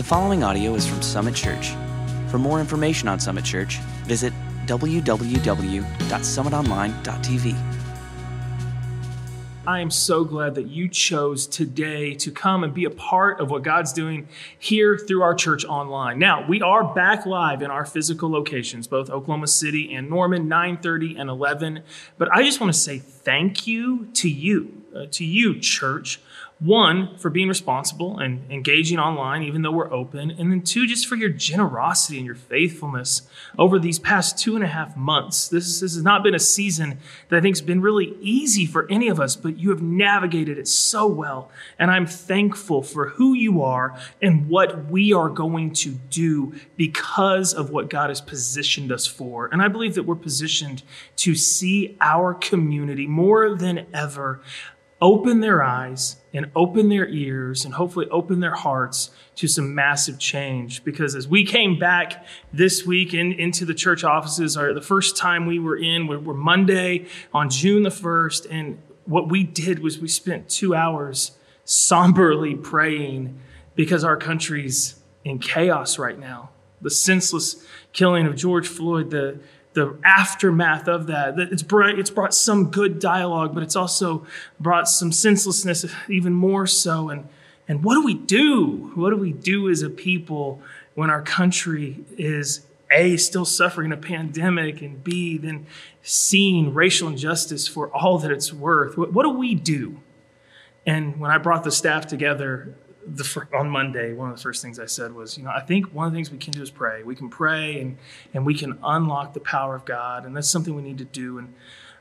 The following audio is from Summit Church. For more information on Summit Church, visit www.summitonline.tv. I am so glad that you chose today to come and be a part of what God's doing here through our church online. Now, we are back live in our physical locations, both Oklahoma City and Norman, 9:30 and 11. But I just want to say thank you to you, uh, to you church one, for being responsible and engaging online, even though we're open. And then two, just for your generosity and your faithfulness over these past two and a half months. This, this has not been a season that I think has been really easy for any of us, but you have navigated it so well. And I'm thankful for who you are and what we are going to do because of what God has positioned us for. And I believe that we're positioned to see our community more than ever open their eyes and open their ears and hopefully open their hearts to some massive change. Because as we came back this week in, into the church offices, our, the first time we were in were, were Monday on June the 1st. And what we did was we spent two hours somberly praying because our country's in chaos right now. The senseless killing of George Floyd, the the aftermath of that. It's brought, it's brought some good dialogue, but it's also brought some senselessness, even more so. And, and what do we do? What do we do as a people when our country is A, still suffering a pandemic, and B, then seeing racial injustice for all that it's worth? What, what do we do? And when I brought the staff together, the, on Monday, one of the first things I said was, you know, I think one of the things we can do is pray. We can pray and, and we can unlock the power of God, and that's something we need to do. And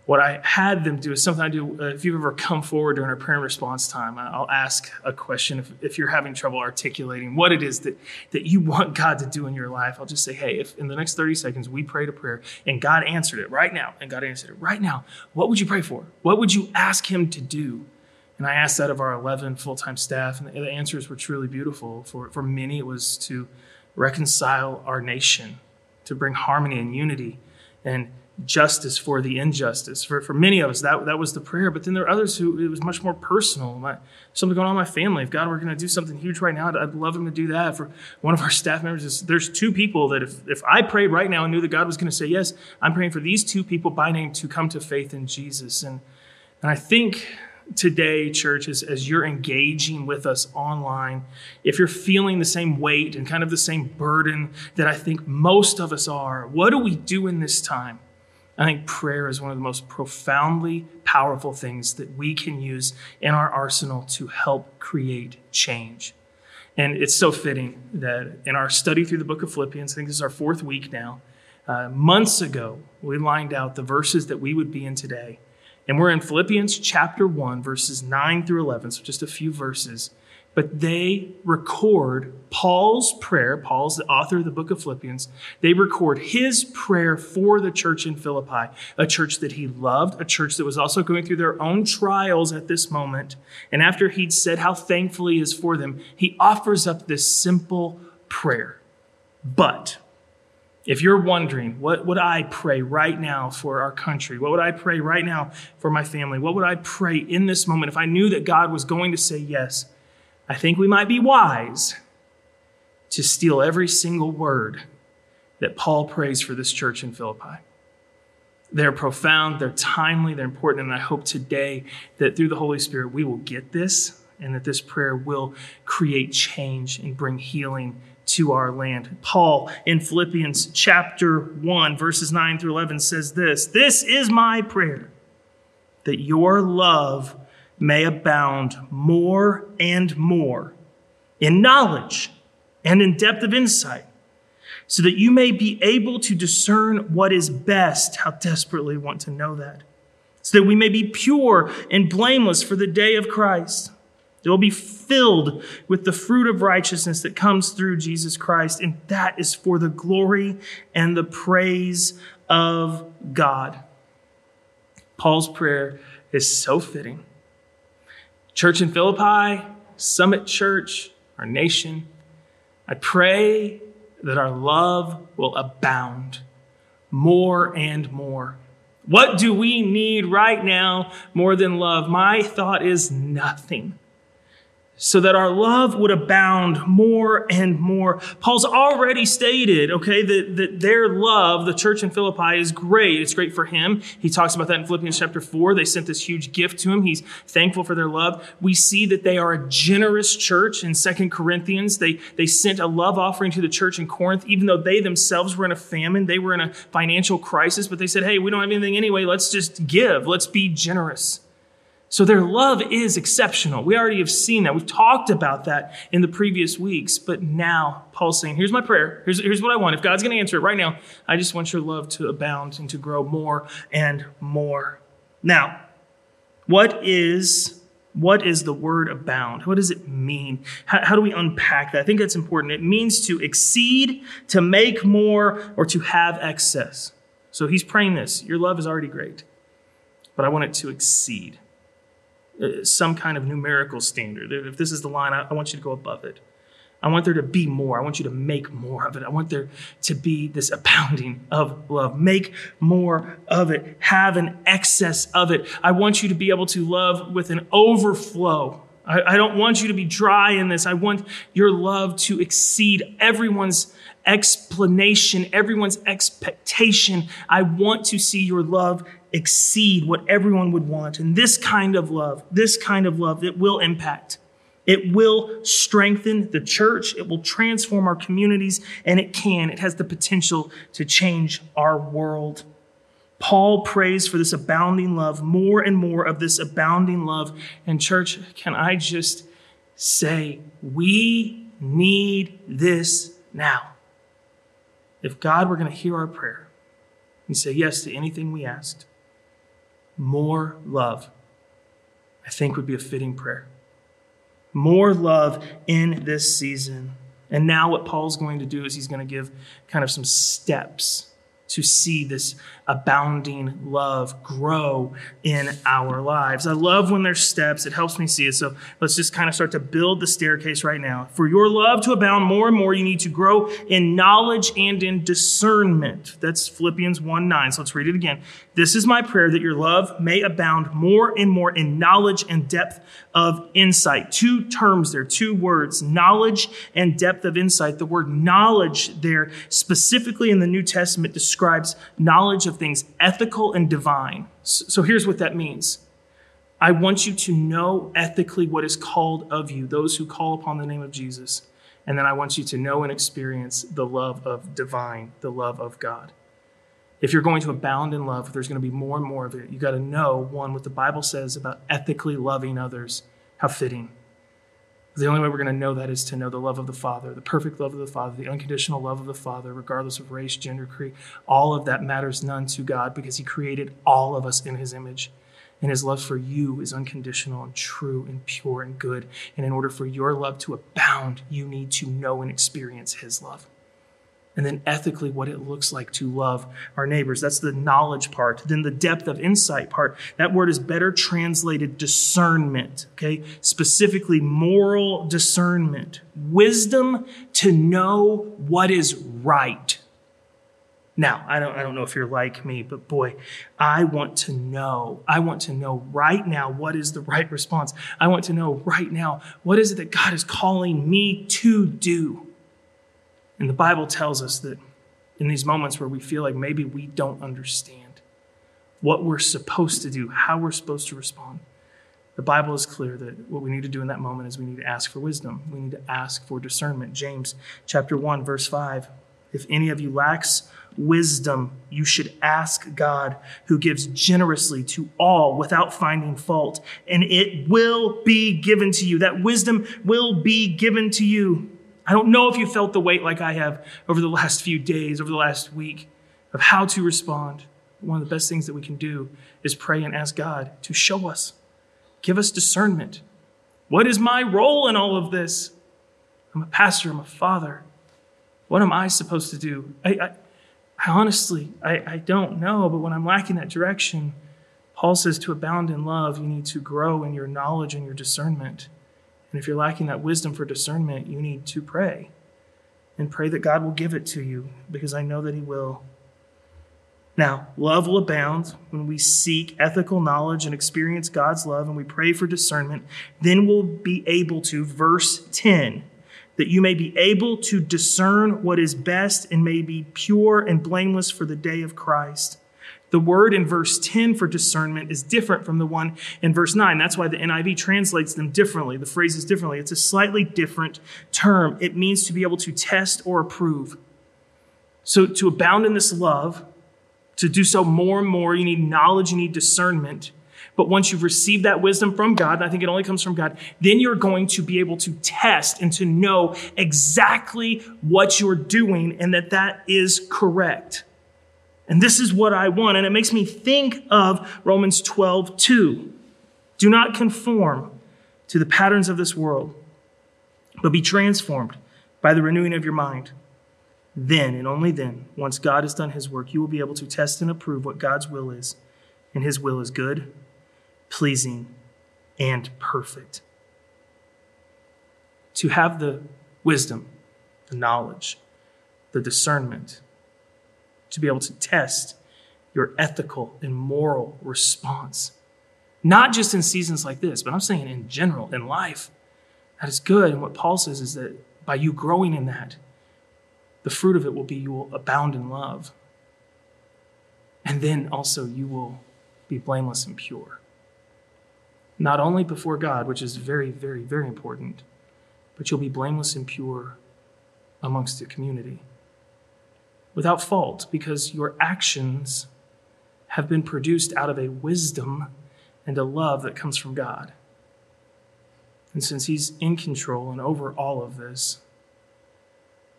what I had them do is something I do. Uh, if you've ever come forward during our prayer and response time, I'll ask a question. If, if you're having trouble articulating what it is that, that you want God to do in your life, I'll just say, hey, if in the next 30 seconds we prayed a prayer and God answered it right now, and God answered it right now, what would you pray for? What would you ask Him to do? And I asked that of our 11 full time staff, and the answers were truly beautiful. For, for many, it was to reconcile our nation, to bring harmony and unity and justice for the injustice. For, for many of us, that, that was the prayer. But then there are others who it was much more personal. My, something going on in my family. If God were going to do something huge right now, I'd, I'd, love Him to do that. For one of our staff members, there's two people that if, if I prayed right now and knew that God was going to say yes, I'm praying for these two people by name to come to faith in Jesus. And, and I think today, church, as, as you're engaging with us online, if you're feeling the same weight and kind of the same burden that I think most of us are, what do we do in this time? I think prayer is one of the most profoundly powerful things that we can use in our arsenal to help create change. And it's so fitting that in our study through the book of Philippians, I think this is our fourth week now, uh, months ago, we lined out the verses that we would be in today. And we're in Philippians chapter 1, verses 9 through 11, so just a few verses. But they record Paul's prayer. Paul's the author of the book of Philippians. They record his prayer for the church in Philippi, a church that he loved, a church that was also going through their own trials at this moment. And after he'd said how thankful he is for them, he offers up this simple prayer. But if you're wondering, what would I pray right now for our country? What would I pray right now for my family? What would I pray in this moment if I knew that God was going to say yes? I think we might be wise to steal every single word that Paul prays for this church in Philippi. They're profound, they're timely, they're important, and I hope today that through the Holy Spirit we will get this and that this prayer will create change and bring healing to our land. Paul in Philippians chapter 1, verses 9 through 11 says this This is my prayer, that your love may abound more and more in knowledge and in depth of insight, so that you may be able to discern what is best. How desperately want to know that. So that we may be pure and blameless for the day of Christ they will be filled with the fruit of righteousness that comes through Jesus Christ, and that is for the glory and the praise of God. Paul's prayer is so fitting. Church in Philippi, Summit Church, our nation, I pray that our love will abound more and more. What do we need right now more than love? My thought is nothing so that our love would abound more and more. Paul's already stated, okay, that, that their love, the church in Philippi, is great. It's great for him. He talks about that in Philippians chapter 4. They sent this huge gift to him. He's thankful for their love. We see that they are a generous church in Second Corinthians. They, they sent a love offering to the church in Corinth, even though they themselves were in a famine. They were in a financial crisis, but they said, hey, we don't have anything anyway. Let's just give. Let's be generous. So their love is exceptional. We already have seen that. We've talked about that in the previous weeks. But now Paul's saying, here's my prayer. Here's, here's what I want. If God's going to answer it right now, I just want your love to abound and to grow more and more. Now, what is what is the word abound? What does it mean? How, how, do we unpack that? I think that's important. It means to exceed, to make more, or to have excess. So he's praying this. Your love is already great, but I want it to exceed. Uh, some kind of numerical standard. If this is the line, I, I want you to go above it. I want there to be more. I want you to make more of it. I want there to be this abounding of love. Make more of it. Have an excess of it. I want you to be able to love with an overflow. I, I don't want you to be dry in this. I want your love to exceed everyone's explanation, everyone's expectation. I want to see your love exceed what everyone would want. And this kind of love, this kind of love, it will impact. It will strengthen the church. It will transform our communities, and it can. It has the potential to change our world. Paul prays for this abounding love, more and more of this abounding love. And, church, can I just say, we need this now. If God were going to hear our prayer and say yes to anything we asked, more love, I think would be a fitting prayer. More love in this season. And now, what Paul's going to do is he's going to give kind of some steps to see this abounding love grow in our lives. I love when there's steps, it helps me see it. So let's just kind of start to build the staircase right now. For your love to abound more and more, you need to grow in knowledge and in discernment. That's Philippians 1 9. So let's read it again. This is my prayer that your love may abound more and more in knowledge and depth of insight. Two terms there, two words, knowledge and depth of insight. The word knowledge there, specifically in the New Testament, describes knowledge of things ethical and divine. So here's what that means. I want you to know ethically what is called of you, those who call upon the name of Jesus. And then I want you to know and experience the love of divine, the love of God. If you're going to abound in love, there's going to be more and more of it. You got to know, one, what the Bible says about ethically loving others. How fitting. The only way we're going to know that is to know the love of the Father, the perfect love of the Father, the unconditional love of the Father, regardless of race, gender, creed. All of that matters none to God because He created all of us in His image. And His love for you is unconditional and true and pure and good. And in order for your love to abound, you need to know and experience His love and then ethically what it looks like to love our neighbors. That's the knowledge part. Then the depth of insight part. That word is better translated discernment, okay? Specifically, moral discernment. Wisdom to know what is right. Now, I don't, I don't know if you're like me, but boy, I want to know. I want to know right now what is the right response. I want to know right now what is it that God is calling me to do. And the Bible tells us that in these moments where we feel like maybe we don't understand what we're supposed to do, how we're supposed to respond, the Bible is clear that what we need to do in that moment is we need to ask for wisdom. We need to ask for discernment. James chapter 1 verse 5. If any of you lacks wisdom, you should ask God, who gives generously to all without finding fault, and it will be given to you. That wisdom will be given to you. I don't know if you felt the weight like I have over the last few days, over the last week, of how to respond. One of the best things that we can do is pray and ask God to show us, give us discernment. What is my role in all of this? I'm a pastor, I'm a father. What am I supposed to do? I, I, I honestly, I, I don't know, but when I'm lacking that direction, Paul says to abound in love, you need to grow in your knowledge and your discernment. And if you're lacking that wisdom for discernment, you need to pray and pray that God will give it to you because I know that He will. Now, love will abound when we seek ethical knowledge and experience God's love and we pray for discernment. Then we'll be able to, verse 10, that you may be able to discern what is best and may be pure and blameless for the day of Christ. The word in verse 10 for discernment is different from the one in verse 9. That's why the NIV translates them differently, the phrases differently. It's a slightly different term. It means to be able to test or approve. So, to abound in this love, to do so more and more, you need knowledge, you need discernment. But once you've received that wisdom from God, I think it only comes from God, then you're going to be able to test and to know exactly what you're doing and that that is correct. And this is what I want. And it makes me think of Romans 12, 2. Do not conform to the patterns of this world, but be transformed by the renewing of your mind then and only then, once God has done his work, you will be able to test and approve what God's will is. And his will is good, pleasing, and perfect. To have the wisdom, the knowledge, the discernment, to be able to test your ethical and moral response. Not just in seasons like this, but I'm saying in general, in life. That is good. And what Paul says is that by you growing in that, the fruit of it will be you will abound in love. And then also you will be blameless and pure. Not only before God, which is very, very, very important, but you'll be blameless and pure amongst the community without fault because your actions have been produced out of a wisdom and a love that comes from God. And since He's in control and over all of this,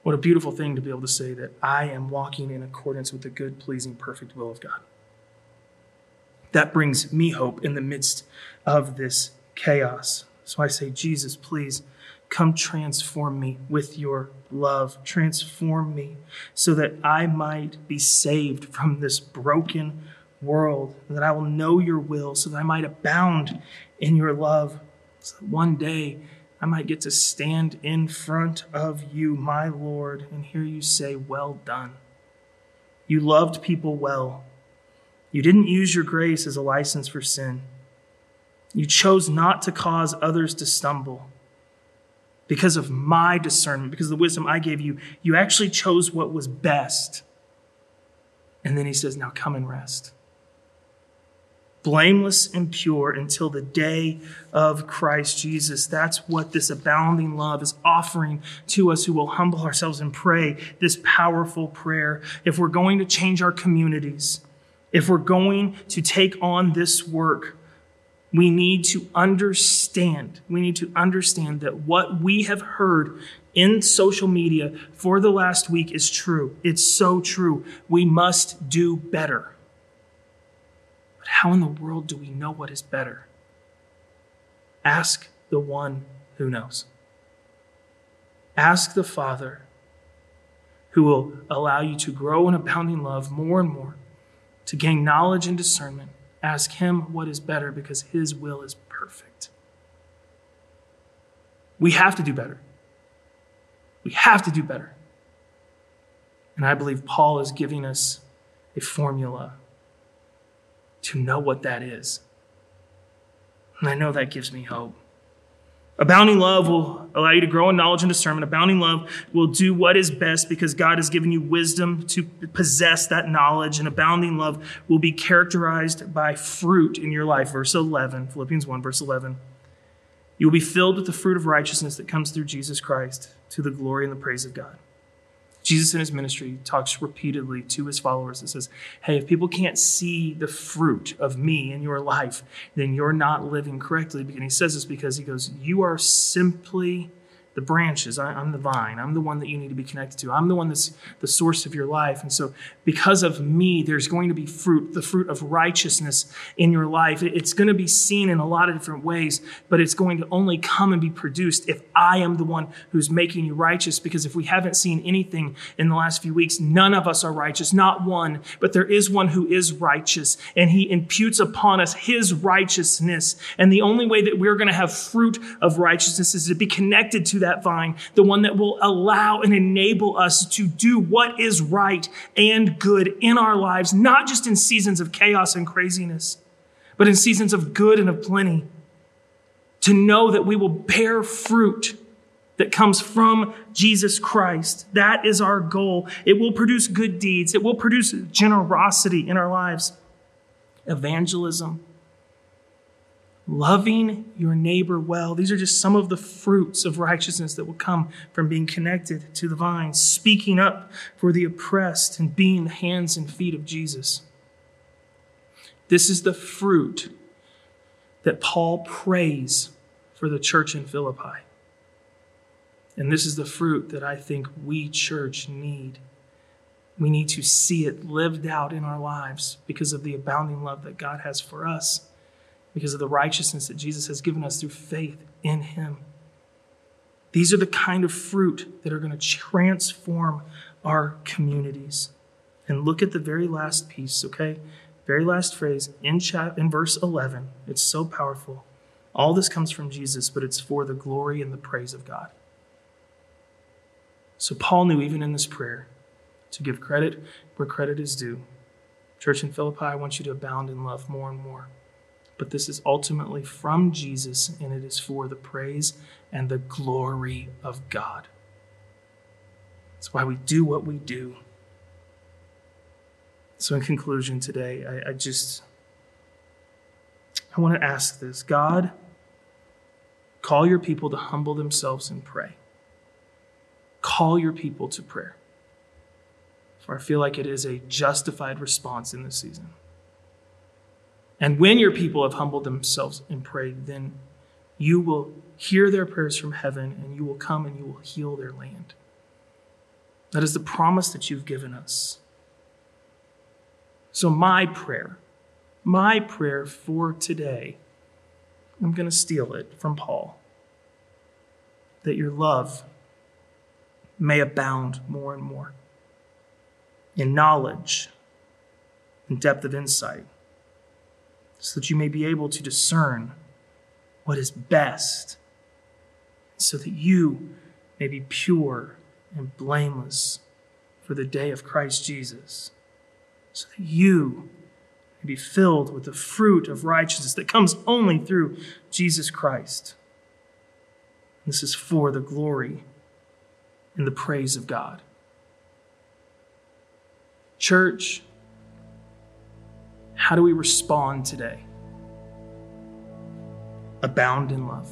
what a beautiful thing to be able to say that I am walking in accordance with the good, pleasing, perfect will of God. That brings me hope in the midst of this chaos. So I say, Jesus, please come transform me with your love. Transform me so that I might be saved from this broken world, that I will know your will, so that I might abound in your love. So that one day, I might get to stand in front of you, my Lord, and hear you say, Well done. You loved people well. You didn't use your grace as a license for sin. You chose not to cause others to stumble. Because of my discernment, because of the wisdom I gave you, you actually chose what was best. And then he says, Now come and rest blameless and pure until the day of Christ Jesus. That's what this abounding love is offering to us who will humble ourselves and pray this powerful prayer. If we're going to change our communities, if we're going to take on this work, we need to understand, we need to understand that what we have heard in social media for the last week is true. It's so true. We must do better. But how in the world do we know what is better? Ask the one who knows. Ask the Father who will allow you to grow in abounding love more and more, to gain knowledge and discernment. Ask Him what is better because His will is perfect. We have to do better. We have to do better. And I believe Paul is giving us a formula to know what that is. And I know that gives me hope. Abounding love will allow you to grow in knowledge and discernment. Abounding love will do what is best because God has given you wisdom to possess that knowledge. And abounding love will be characterized by fruit in your life. Verse 11, Philippians 1, verse 11. You will be filled with the fruit of righteousness that comes through Jesus Christ to the glory and the praise of God. Jesus in his ministry talks repeatedly to his followers and says, Hey, if people can't see the fruit of me in your life, then you're not living correctly. And he says this because he goes, You are simply the branches. I, am the vine. I'm the one that you need to be connected to. I'm the one that's the source of your life. And so, because of me, there's going to be fruit, the fruit of righteousness in your life. It's going to be seen in a lot of different ways, but it's going to only come and be produced if I am the one who's making you righteous. Because if we haven't seen anything in the last few weeks, none of us are righteous, not one, but there is one who is righteous, and he imputes upon us his righteousness. And the only way that we're going to have fruit of righteousness is to be connected to that that vine, the one that will allow and enable us to do what is right and good in our lives, not just in seasons of chaos and craziness, but in seasons of good and of plenty. To know that we will bear fruit that comes from Jesus Christ. That is our goal. It will produce good deeds, it will produce generosity in our lives, evangelism, loving your neighbor well. These are just some of the fruits of righteousness that will come from being connected to the vine, speaking up for the oppressed, and being the hands and feet of Jesus. This is the fruit that Paul prays for the church in Philippi. And this is the fruit that I think we, church, need. We need to see it lived out in our lives because of the abounding love that God has for us, because of the righteousness that Jesus has given us through faith in Him. These are the kind of fruit that are going to transform our communities. And look at the very last piece, okay? Very last phrase in chat in verse 11. It's so powerful. All this comes from Jesus, but it's for the glory and the praise of God. So Paul knew even in this prayer to give credit where credit is due. Church in Philippi, I want you to abound in love more and more. But this is ultimately from Jesus, and it is for the praise and the glory of God. That's why we do what we do. So, in conclusion today, I, I just I want to ask this God, call your people to humble themselves and pray. Call your people to prayer. For I feel like it is a justified response in this season. And when your people have humbled themselves and prayed, then you will hear their prayers from heaven and you will come and you will heal their land. That is the promise that you've given us. So, my prayer, my prayer for today, I'm going to steal it from Paul, that your love may abound more and more in knowledge and depth of insight, so that you may be able to discern what is best, so that you may be pure and blameless for the day of Christ Jesus, so that you may be filled with the fruit of righteousness that comes only through Jesus Christ. This is for the glory and the praise of God. Church, how do we respond today? Abound in love.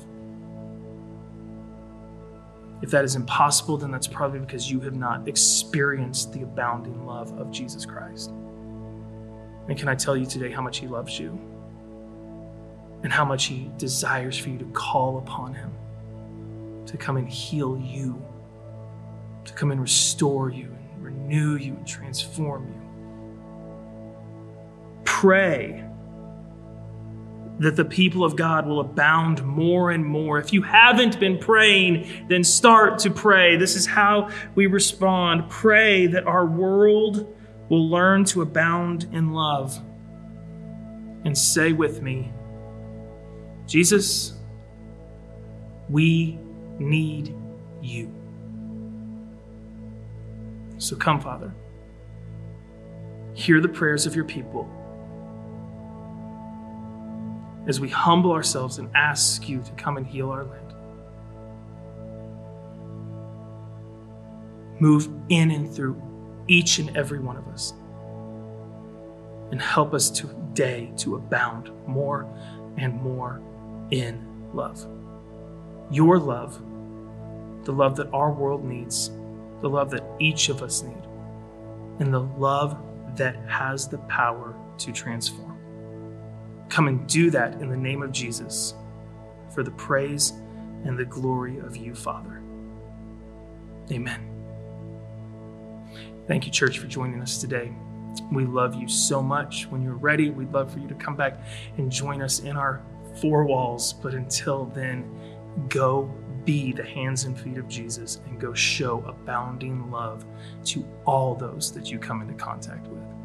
If that is impossible, then that's probably because you have not experienced the abounding love of Jesus Christ. And can I tell you today how much He loves you and how much He desires for you to call upon Him to come and heal you to come and restore you and renew you and transform you. Pray that the people of God will abound more and more. If you haven't been praying, then start to pray. This is how we respond. Pray that our world will learn to abound in love. And say with me, Jesus, we need you. So come, Father. Hear the prayers of your people as we humble ourselves and ask you to come and heal our land. Move in and through each and every one of us. And help us today to abound more and more in love. Your love, the love that our world needs the love that each of us need, and the love that has the power to transform. Come and do that in the name of Jesus for the praise and the glory of you, Father. Amen. Thank you, church, for joining us today. We love you so much. When you're ready, we'd love for you to come back and join us in our four walls. But until then, go be the hands and feet of Jesus and go show abounding love to all those that you come into contact with.